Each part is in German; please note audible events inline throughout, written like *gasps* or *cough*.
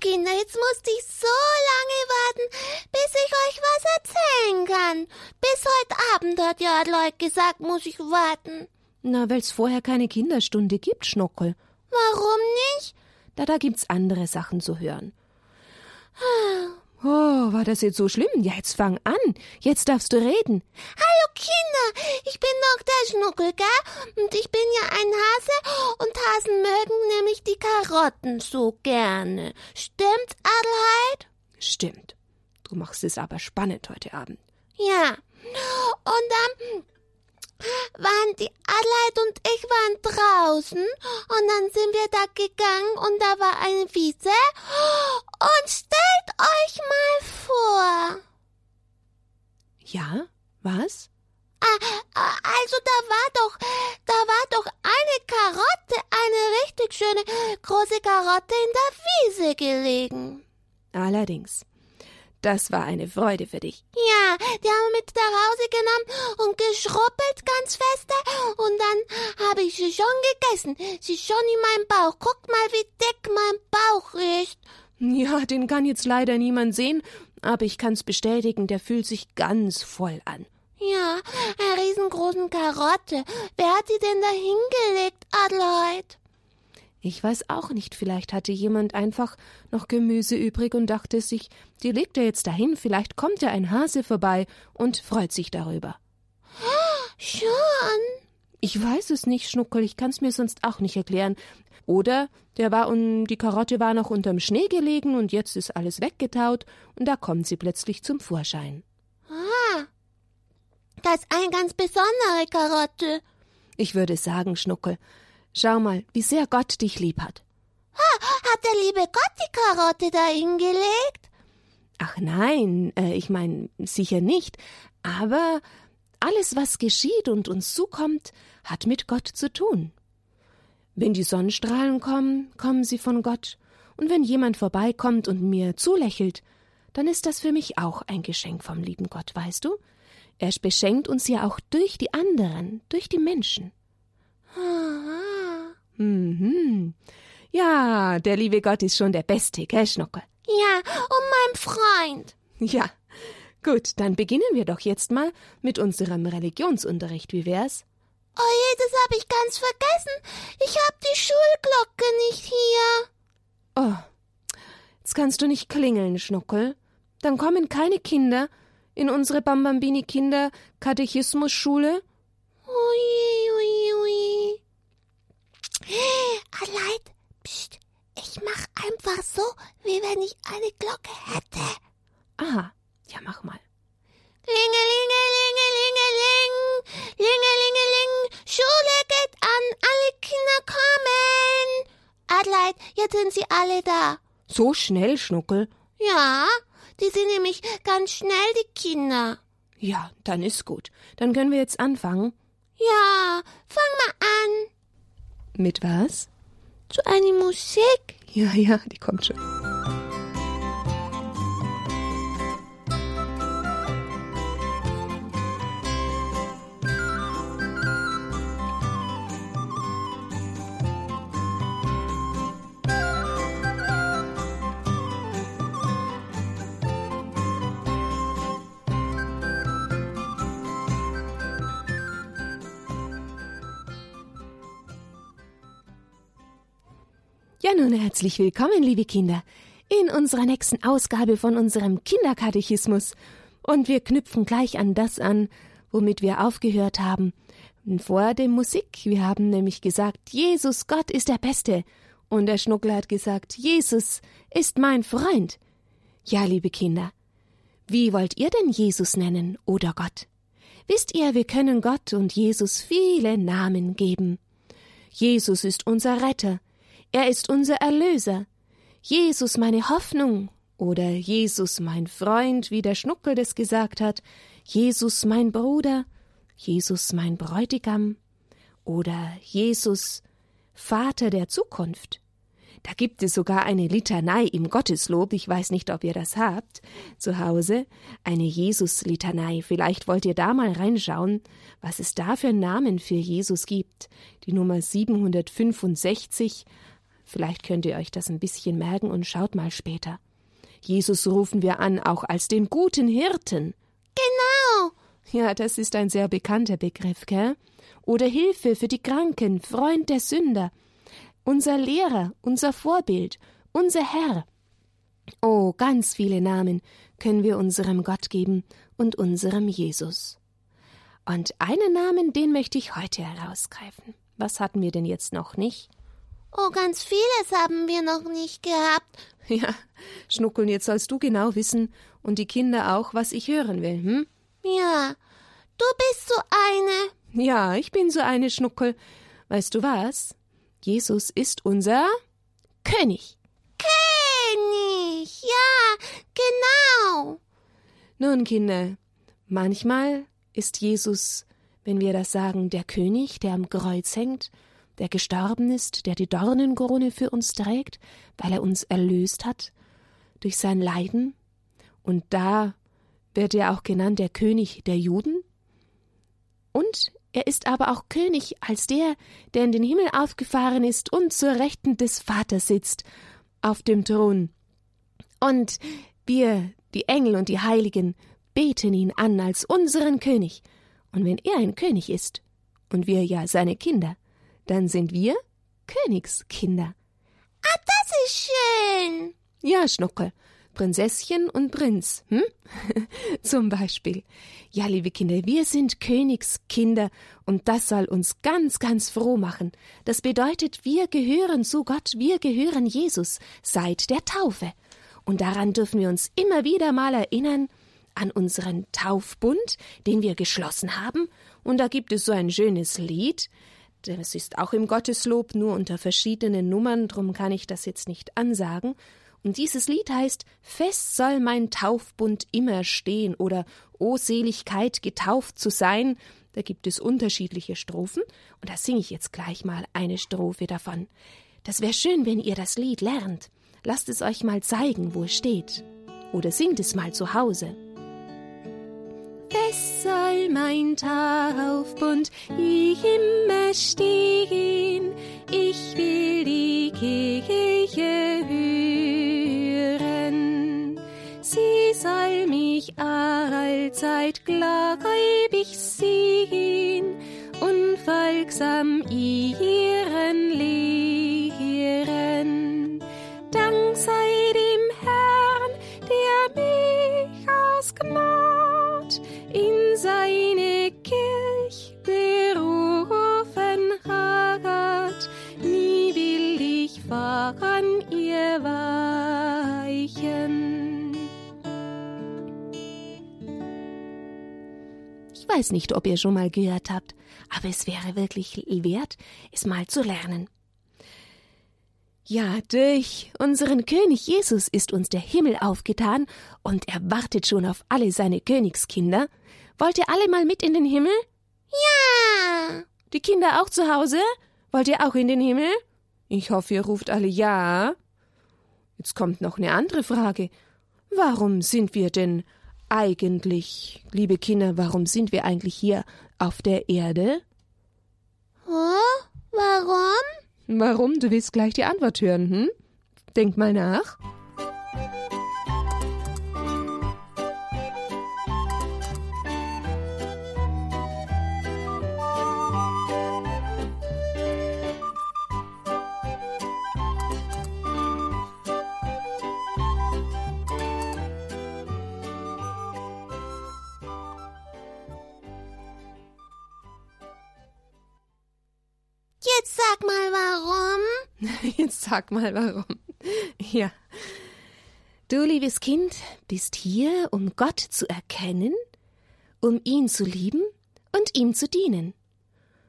Kinder, jetzt musste ich so lange warten, bis ich euch was erzählen kann. Bis heute Abend hat ja Adelheid gesagt, muss ich warten. Na, weil's vorher keine Kinderstunde gibt, Schnuckel. Warum nicht? Da, da gibt's andere Sachen zu hören. Oh, war das jetzt so schlimm? Ja, jetzt fang an. Jetzt darfst du reden. Hallo Kinder, ich bin noch der Schnuckel, gell? Und ich bin ja ein Hase und Hasen mögen nämlich die Karotten so gerne. Stimmt's, Adelheid? Stimmt. Du machst es aber spannend heute Abend. Ja. Und dann waren die Adelheid und ich waren draußen und dann sind wir da gegangen und da war eine Wiese und stellt euch mal vor. Ja? Was? Also da war doch, da war doch eine Karotte, eine richtig schöne große Karotte in der Wiese gelegen. Allerdings. Das war eine Freude für dich. Ja, die haben wir mit nach Hause genommen und geschrubbelt ganz feste und dann habe ich sie schon gegessen. Sie ist schon in meinem Bauch. Guckt mal, wie dick mein Bauch ist. Ja, den kann jetzt leider niemand sehen, aber ich kann's bestätigen, der fühlt sich ganz voll an. Ja, eine riesengroßen Karotte. Wer hat die denn da hingelegt, Adelheid? Ich weiß auch nicht, vielleicht hatte jemand einfach noch Gemüse übrig und dachte sich, die legt er jetzt dahin, vielleicht kommt ja ein Hase vorbei und freut sich darüber. *gasps* Schon? Ich weiß es nicht, Schnuckel, ich kann's mir sonst auch nicht erklären. Oder der war und die Karotte war noch unterm Schnee gelegen und jetzt ist alles weggetaut und da kommt sie plötzlich zum Vorschein. Ah, das ist eine ganz besondere Karotte. Ich würde sagen, Schnuckel, schau mal, wie sehr Gott dich lieb hat. Ha, hat der liebe Gott die Karotte da hingelegt? Ach nein, äh, ich meine sicher nicht, aber alles, was geschieht und uns zukommt, hat mit Gott zu tun. Wenn die Sonnenstrahlen kommen, kommen sie von Gott, und wenn jemand vorbeikommt und mir zulächelt, dann ist das für mich auch ein Geschenk vom lieben Gott, weißt du? Er beschenkt uns ja auch durch die anderen, durch die Menschen. Aha. Mhm. Ja, der liebe Gott ist schon der Beste, gell, Schnuckel? Ja, und mein Freund. Ja. Gut, dann beginnen wir doch jetzt mal mit unserem Religionsunterricht. Wie wär's? Oh je, das habe ich ganz vergessen. Ich hab die Schulglocke nicht hier. Oh, jetzt kannst du nicht klingeln, Schnuckel. Dann kommen keine Kinder in unsere Bambambini Kinder Katechismusschule. Adelheid, pst, ich mach einfach so, wie wenn ich eine Glocke hätte. Aha, ja, mach mal. Lingelingelingelingeling, lingelingeling, Schule geht an, alle Kinder kommen. Adelheid, jetzt sind sie alle da. So schnell, Schnuckel. Ja, die sind nämlich ganz schnell, die Kinder. Ja, dann ist gut. Dann können wir jetzt anfangen. Ja, fang mal an. Mit was? Zu einer Musik. Ja, ja, die kommt schon. Nun herzlich willkommen, liebe Kinder, in unserer nächsten Ausgabe von unserem Kinderkatechismus. Und wir knüpfen gleich an das an, womit wir aufgehört haben. Vor dem Musik. Wir haben nämlich gesagt, Jesus Gott ist der Beste. Und der Schnuckler hat gesagt, Jesus ist mein Freund. Ja, liebe Kinder, wie wollt ihr denn Jesus nennen oder Gott? Wisst ihr, wir können Gott und Jesus viele Namen geben. Jesus ist unser Retter, er ist unser Erlöser. Jesus meine Hoffnung oder Jesus mein Freund, wie der Schnuckel das gesagt hat, Jesus mein Bruder, Jesus mein Bräutigam oder Jesus Vater der Zukunft. Da gibt es sogar eine Litanei im Gotteslob, ich weiß nicht, ob ihr das habt, zu Hause, eine Jesus-Litanei. Vielleicht wollt ihr da mal reinschauen, was es da für Namen für Jesus gibt. Die Nummer 765 Vielleicht könnt ihr euch das ein bisschen merken und schaut mal später. Jesus rufen wir an, auch als den guten Hirten. Genau. Ja, das ist ein sehr bekannter Begriff, gell? Oder Hilfe für die Kranken, Freund der Sünder, unser Lehrer, unser Vorbild, unser Herr. Oh, ganz viele Namen können wir unserem Gott geben und unserem Jesus. Und einen Namen, den möchte ich heute herausgreifen. Was hatten wir denn jetzt noch nicht? Oh, ganz vieles haben wir noch nicht gehabt. *laughs* Ja, Schnuckeln, jetzt sollst du genau wissen und die Kinder auch, was ich hören will, hm? Ja, du bist so eine. Ja, ich bin so eine Schnuckel. Weißt du was? Jesus ist unser König. König, ja, genau. Nun, Kinder, manchmal ist Jesus, wenn wir das sagen, der König, der am Kreuz hängt, der gestorben ist, der die Dornenkrone für uns trägt, weil er uns erlöst hat durch sein Leiden. Und da wird er auch genannt der König der Juden. Und er ist aber auch König als der, der in den Himmel aufgefahren ist und zur Rechten des Vaters sitzt, auf dem Thron. Und wir, die Engel und die Heiligen, beten ihn an als unseren König. Und wenn er ein König ist, und wir ja seine Kinder, dann sind wir Königskinder. Ah, das ist schön. Ja, Schnuckel. Prinzesschen und Prinz, hm? *laughs* Zum Beispiel. Ja, liebe Kinder, wir sind Königskinder und das soll uns ganz, ganz froh machen. Das bedeutet, wir gehören zu Gott, wir gehören Jesus seit der Taufe. Und daran dürfen wir uns immer wieder mal erinnern, an unseren Taufbund, den wir geschlossen haben. Und da gibt es so ein schönes Lied, das ist auch im Gotteslob, nur unter verschiedenen Nummern, drum kann ich das jetzt nicht ansagen. Und dieses Lied heißt Fest soll mein Taufbund immer stehen oder O Seligkeit, getauft zu sein. Da gibt es unterschiedliche Strophen und da singe ich jetzt gleich mal eine Strophe davon. Das wäre schön, wenn ihr das Lied lernt. Lasst es euch mal zeigen, wo es steht. Oder singt es mal zu Hause. Fest soll mein Taufbund immer stehen, ich will die Kirche hören. Sie soll mich allzeit gläubig sehen und folgsam ihren Lehren. Dank sei weiß nicht, ob ihr schon mal gehört habt, aber es wäre wirklich wert, es mal zu lernen. Ja, durch unseren König Jesus ist uns der Himmel aufgetan und er wartet schon auf alle seine Königskinder. Wollt ihr alle mal mit in den Himmel? Ja. Die Kinder auch zu Hause? Wollt ihr auch in den Himmel? Ich hoffe, ihr ruft alle ja. Jetzt kommt noch eine andere Frage. Warum sind wir denn eigentlich, liebe Kinder, warum sind wir eigentlich hier auf der Erde? Oh, warum? Warum? Du willst gleich die Antwort hören, hm? Denk mal nach. Sag mal warum. *laughs* Jetzt sag mal warum. Ja. Du, liebes Kind, bist hier, um Gott zu erkennen, um ihn zu lieben und ihm zu dienen.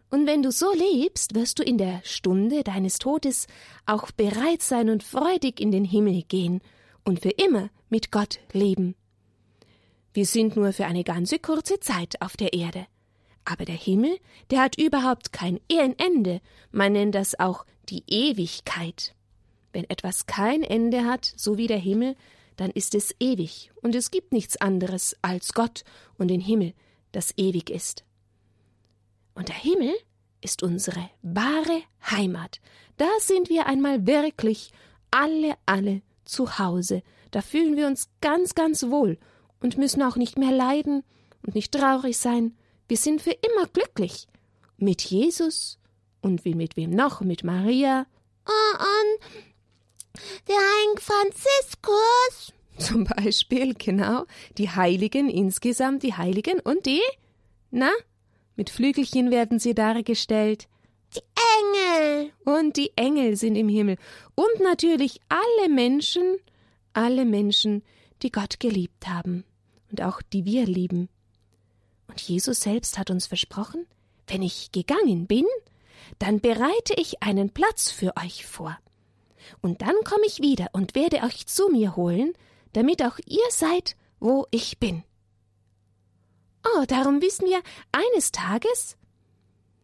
Und wenn du so lebst, wirst du in der Stunde deines Todes auch bereit sein und freudig in den Himmel gehen und für immer mit Gott leben. Wir sind nur für eine ganze kurze Zeit auf der Erde. Aber der Himmel, der hat überhaupt kein Ende. Man nennt das auch die Ewigkeit. Wenn etwas kein Ende hat, so wie der Himmel, dann ist es ewig, und es gibt nichts anderes als Gott und den Himmel, das ewig ist. Und der Himmel ist unsere wahre Heimat. Da sind wir einmal wirklich alle, alle zu Hause. Da fühlen wir uns ganz, ganz wohl und müssen auch nicht mehr leiden und nicht traurig sein. Wir sind für immer glücklich. Mit Jesus und wie mit wem noch? Mit Maria. Oh, und der Heilige Franziskus. *laughs* Zum Beispiel, genau. Die Heiligen insgesamt, die Heiligen und die? Na? Mit Flügelchen werden sie dargestellt. Die Engel. Und die Engel sind im Himmel. Und natürlich alle Menschen, alle Menschen, die Gott geliebt haben und auch die wir lieben. Und Jesus selbst hat uns versprochen, wenn ich gegangen bin, dann bereite ich einen Platz für euch vor. Und dann komme ich wieder und werde euch zu mir holen, damit auch ihr seid, wo ich bin. Oh, darum wissen wir, eines Tages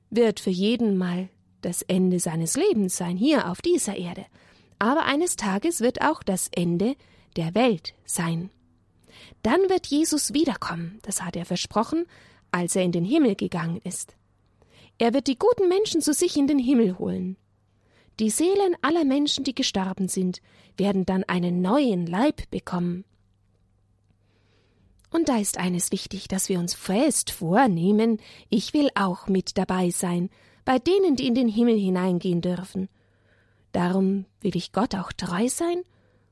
wird für jeden mal das Ende seines Lebens sein, hier auf dieser Erde. Aber eines Tages wird auch das Ende der Welt sein. Dann wird Jesus wiederkommen, das hat er versprochen, als er in den Himmel gegangen ist. Er wird die guten Menschen zu sich in den Himmel holen. Die Seelen aller Menschen, die gestorben sind, werden dann einen neuen Leib bekommen. Und da ist eines wichtig, dass wir uns fest vornehmen, ich will auch mit dabei sein, bei denen, die in den Himmel hineingehen dürfen. Darum will ich Gott auch treu sein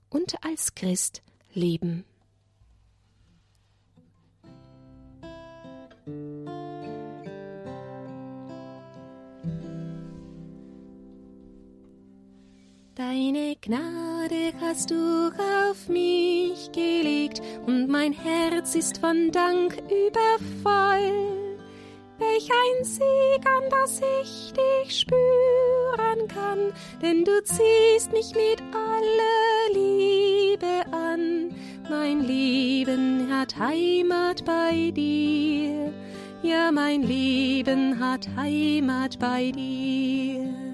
und als Christ leben. Deine Gnade hast du auf mich gelegt, und mein Herz ist von Dank übervoll. Welch ein Sieg, an das ich dich spüren kann, denn du ziehst mich mit aller Liebe an. Mein Leben hat Heimat bei dir, ja, mein Leben hat Heimat bei dir.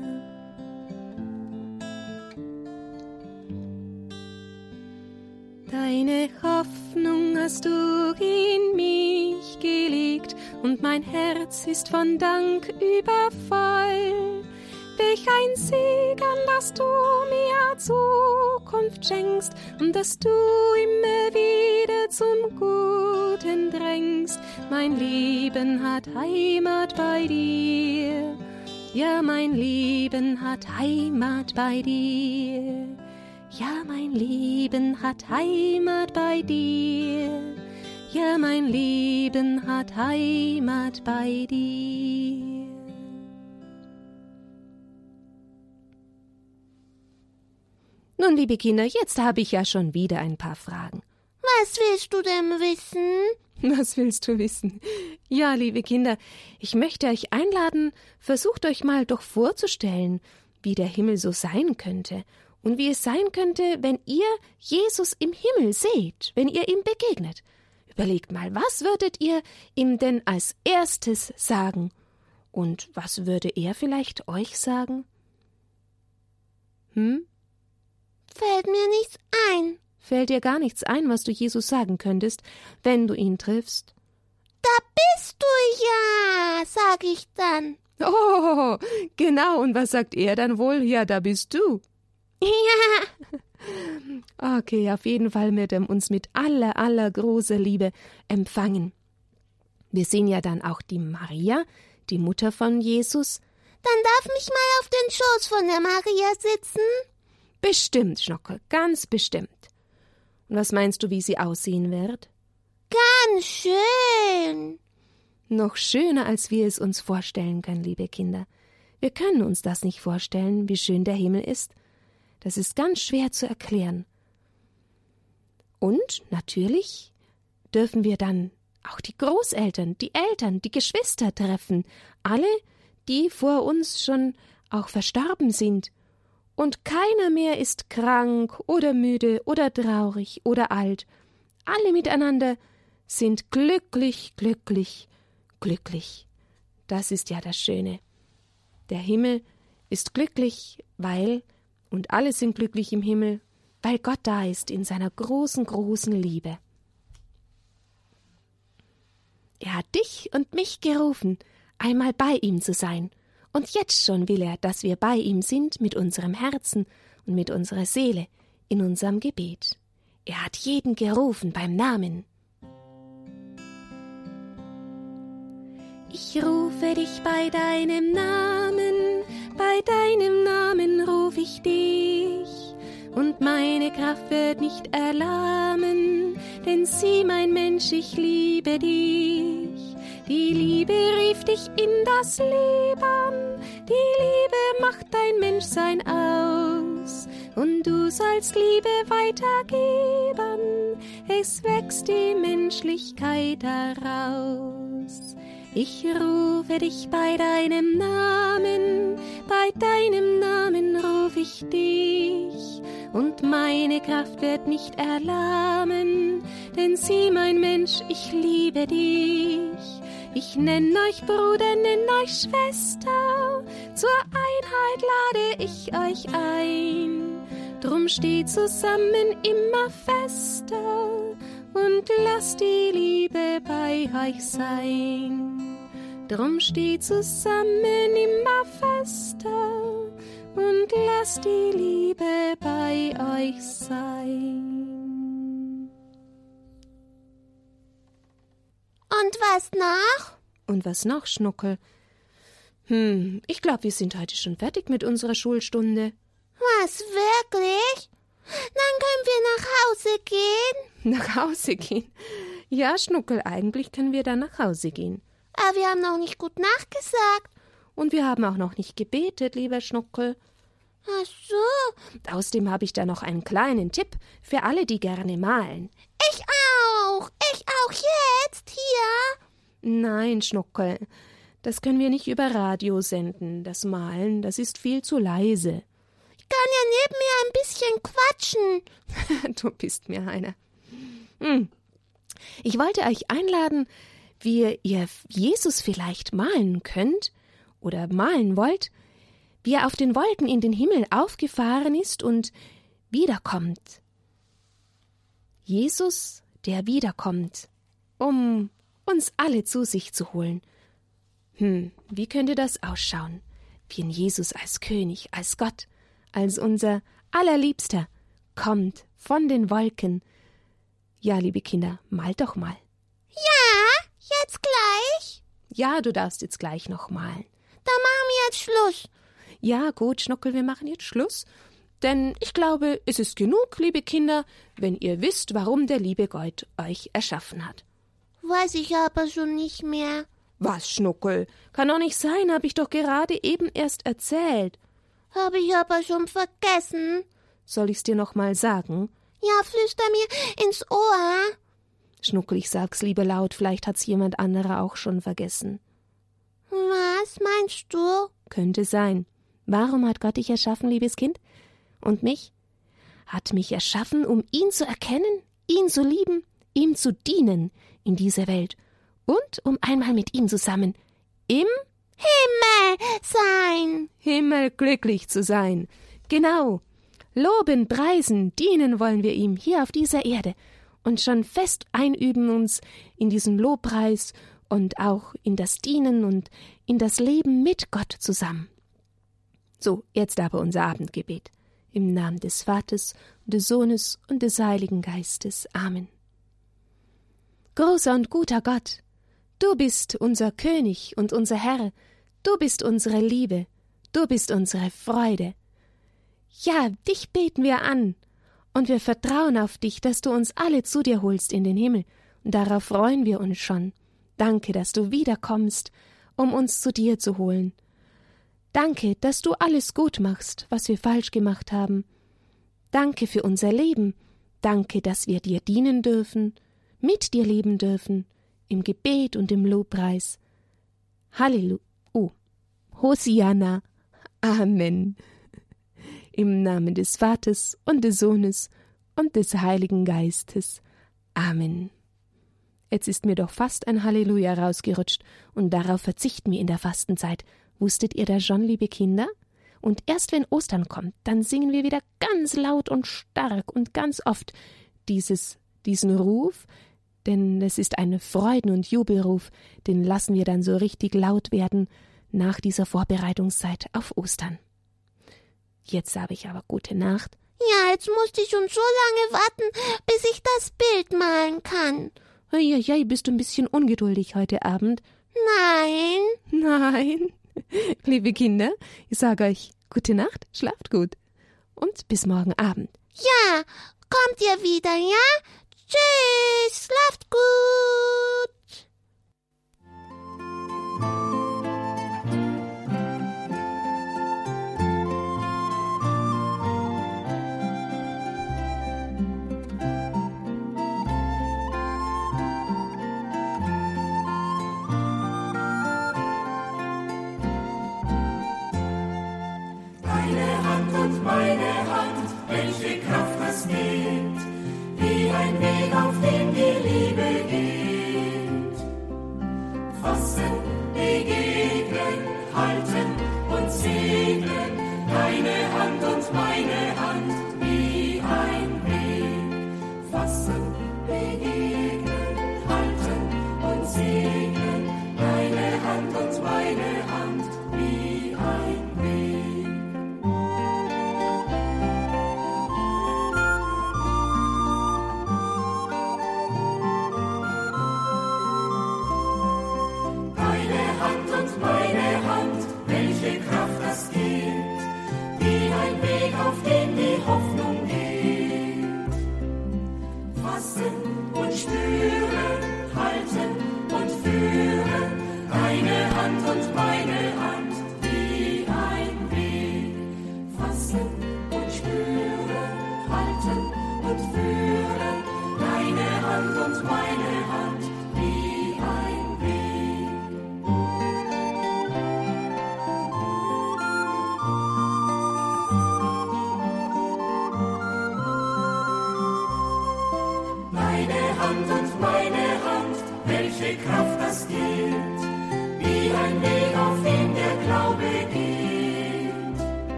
Deine Hoffnung hast du in mich gelegt, und mein Herz ist von Dank übervoll. Welch ein Segen, dass du mir Zukunft schenkst und dass du immer wieder zum Guten drängst. Mein Leben hat Heimat bei dir. Ja, mein Leben hat Heimat bei dir. Ja, mein Leben hat Heimat bei dir. Ja, mein Leben hat Heimat bei dir. Nun, liebe Kinder, jetzt habe ich ja schon wieder ein paar Fragen. Was willst du denn wissen? Was willst du wissen? Ja, liebe Kinder, ich möchte euch einladen, versucht euch mal doch vorzustellen, wie der Himmel so sein könnte und wie es sein könnte, wenn ihr Jesus im Himmel seht, wenn ihr ihm begegnet. Überlegt mal, was würdet ihr ihm denn als erstes sagen? Und was würde er vielleicht euch sagen? Hm? Fällt mir nichts ein. Fällt dir gar nichts ein, was du Jesus sagen könntest, wenn du ihn triffst? Da bist du ja, sag ich dann. Oh, genau, und was sagt er dann wohl? Ja, da bist du. Ja. *laughs* Okay, auf jeden Fall wird er uns mit aller, aller großer Liebe empfangen. Wir sehen ja dann auch die Maria, die Mutter von Jesus. Dann darf mich mal auf den Schoß von der Maria sitzen. Bestimmt, Schnockel, ganz bestimmt. Und was meinst du, wie sie aussehen wird? Ganz schön. Noch schöner, als wir es uns vorstellen können, liebe Kinder. Wir können uns das nicht vorstellen, wie schön der Himmel ist. Das ist ganz schwer zu erklären. Und natürlich dürfen wir dann auch die Großeltern, die Eltern, die Geschwister treffen, alle, die vor uns schon auch verstorben sind. Und keiner mehr ist krank oder müde oder traurig oder alt. Alle miteinander sind glücklich, glücklich, glücklich. Das ist ja das Schöne. Der Himmel ist glücklich, weil und alle sind glücklich im Himmel, weil Gott da ist in seiner großen, großen Liebe. Er hat dich und mich gerufen, einmal bei ihm zu sein, Und jetzt schon will er, dass wir bei ihm sind mit unserem Herzen und mit unserer Seele in unserem Gebet. Er hat jeden gerufen beim Namen. Ich rufe dich bei deinem Namen, bei deinem Namen ruf ich dich, und meine Kraft wird nicht erlahmen, denn sieh, mein Mensch, ich liebe dich. Die Liebe rief dich in das Leben, die Liebe macht dein Menschsein aus, und du sollst Liebe weitergeben, es wächst die Menschlichkeit daraus. Ich rufe dich bei deinem Namen, bei deinem Namen ruf ich dich, und meine Kraft wird nicht erlahmen, denn sieh, mein Mensch, ich liebe dich. Ich nenn euch Bruder, nenn euch Schwester, zur Einheit lade ich euch ein. Drum steht zusammen immer fester und lasst die Liebe bei euch sein. Drum steht zusammen immer fester und lasst die Liebe bei euch sein. Und was noch? Und was noch, Schnuckel? Hm, ich glaube, wir sind heute schon fertig mit unserer Schulstunde. Was, wirklich? Dann können wir nach Hause gehen? Nach Hause gehen? Ja, Schnuckel, eigentlich können wir dann nach Hause gehen. Aber wir haben noch nicht gut nachgesagt. Und wir haben auch noch nicht gebetet, lieber Schnuckel. Ach so. Außerdem habe ich da noch einen kleinen Tipp für alle, die gerne malen. Ich auch. Ich auch jetzt hier. Nein, Schnuckel. Das können wir nicht über Radio senden. Das Malen, das ist viel zu leise. Ich kann ja neben mir ein bisschen quatschen. *laughs* du bist mir einer. Hm. Ich wollte euch einladen, wie ihr Jesus vielleicht malen könnt oder malen wollt, wie er auf den Wolken in den Himmel aufgefahren ist und wiederkommt. Jesus, der wiederkommt, um uns alle zu sich zu holen. Hm, wie könnte das ausschauen? Wie ein Jesus als König, als Gott, als unser allerliebster, kommt von den Wolken. Ja, liebe Kinder, malt doch mal. Ja, jetzt gleich? Ja, du darfst jetzt gleich noch malen. Dann machen wir jetzt Schluss. Ja, gut, Schnuckel, wir machen jetzt Schluss. Denn ich glaube, es ist genug, liebe Kinder, wenn ihr wisst, warum der liebe Gott euch erschaffen hat. Weiß ich aber schon nicht mehr. Was, Schnuckel? Kann doch nicht sein, habe ich doch gerade eben erst erzählt. Habe ich aber schon vergessen. Soll ich's dir noch mal sagen? Ja, flüster mir ins Ohr. Schnuckel, ich sag's lieber laut, vielleicht hat's jemand anderer auch schon vergessen. Was meinst du? Könnte sein. Warum hat Gott dich erschaffen, liebes Kind? Und mich? Hat mich erschaffen, um ihn zu erkennen, ihn zu lieben, ihm zu dienen in dieser Welt und um einmal mit ihm zusammen im Himmel sein. Himmel glücklich zu sein. Genau. Loben, preisen, dienen wollen wir ihm hier auf dieser Erde und schon fest einüben uns in diesen Lobpreis und auch in das Dienen und in das Leben mit Gott zusammen. So, jetzt aber unser Abendgebet. Im Namen des Vaters des Sohnes und des Heiligen Geistes. Amen. Großer und guter Gott, du bist unser König und unser Herr, du bist unsere Liebe, du bist unsere Freude. Ja, dich beten wir an, und wir vertrauen auf dich, dass du uns alle zu dir holst in den Himmel, und darauf freuen wir uns schon. Danke, dass du wiederkommst, um uns zu dir zu holen. Danke, dass du alles gut machst, was wir falsch gemacht haben. Danke für unser Leben. Danke, dass wir dir dienen dürfen, mit dir leben dürfen, im Gebet und im Lobpreis. Halleluja. Oh. Hosianna. Amen. Im Namen des Vaters und des Sohnes und des Heiligen Geistes. Amen. Jetzt ist mir doch fast ein Halleluja rausgerutscht, und darauf verzichten wir in der Fastenzeit Wusstet ihr das schon, liebe Kinder? Und erst wenn Ostern kommt, dann singen wir wieder ganz laut und stark und ganz oft dieses, diesen Ruf, denn es ist ein Freuden- und Jubelruf, den lassen wir dann so richtig laut werden nach dieser Vorbereitungszeit auf Ostern. Jetzt sage ich aber gute Nacht. Ja, jetzt musste ich schon so lange warten, bis ich das Bild malen kann. Eieiei, bist du ein bisschen ungeduldig heute Abend? Nein. Nein. *laughs* Liebe Kinder, ich sage euch gute Nacht, schlaft gut. Und bis morgen Abend. Ja, kommt ihr wieder, ja? Tschüss, schlaft gut. Kraft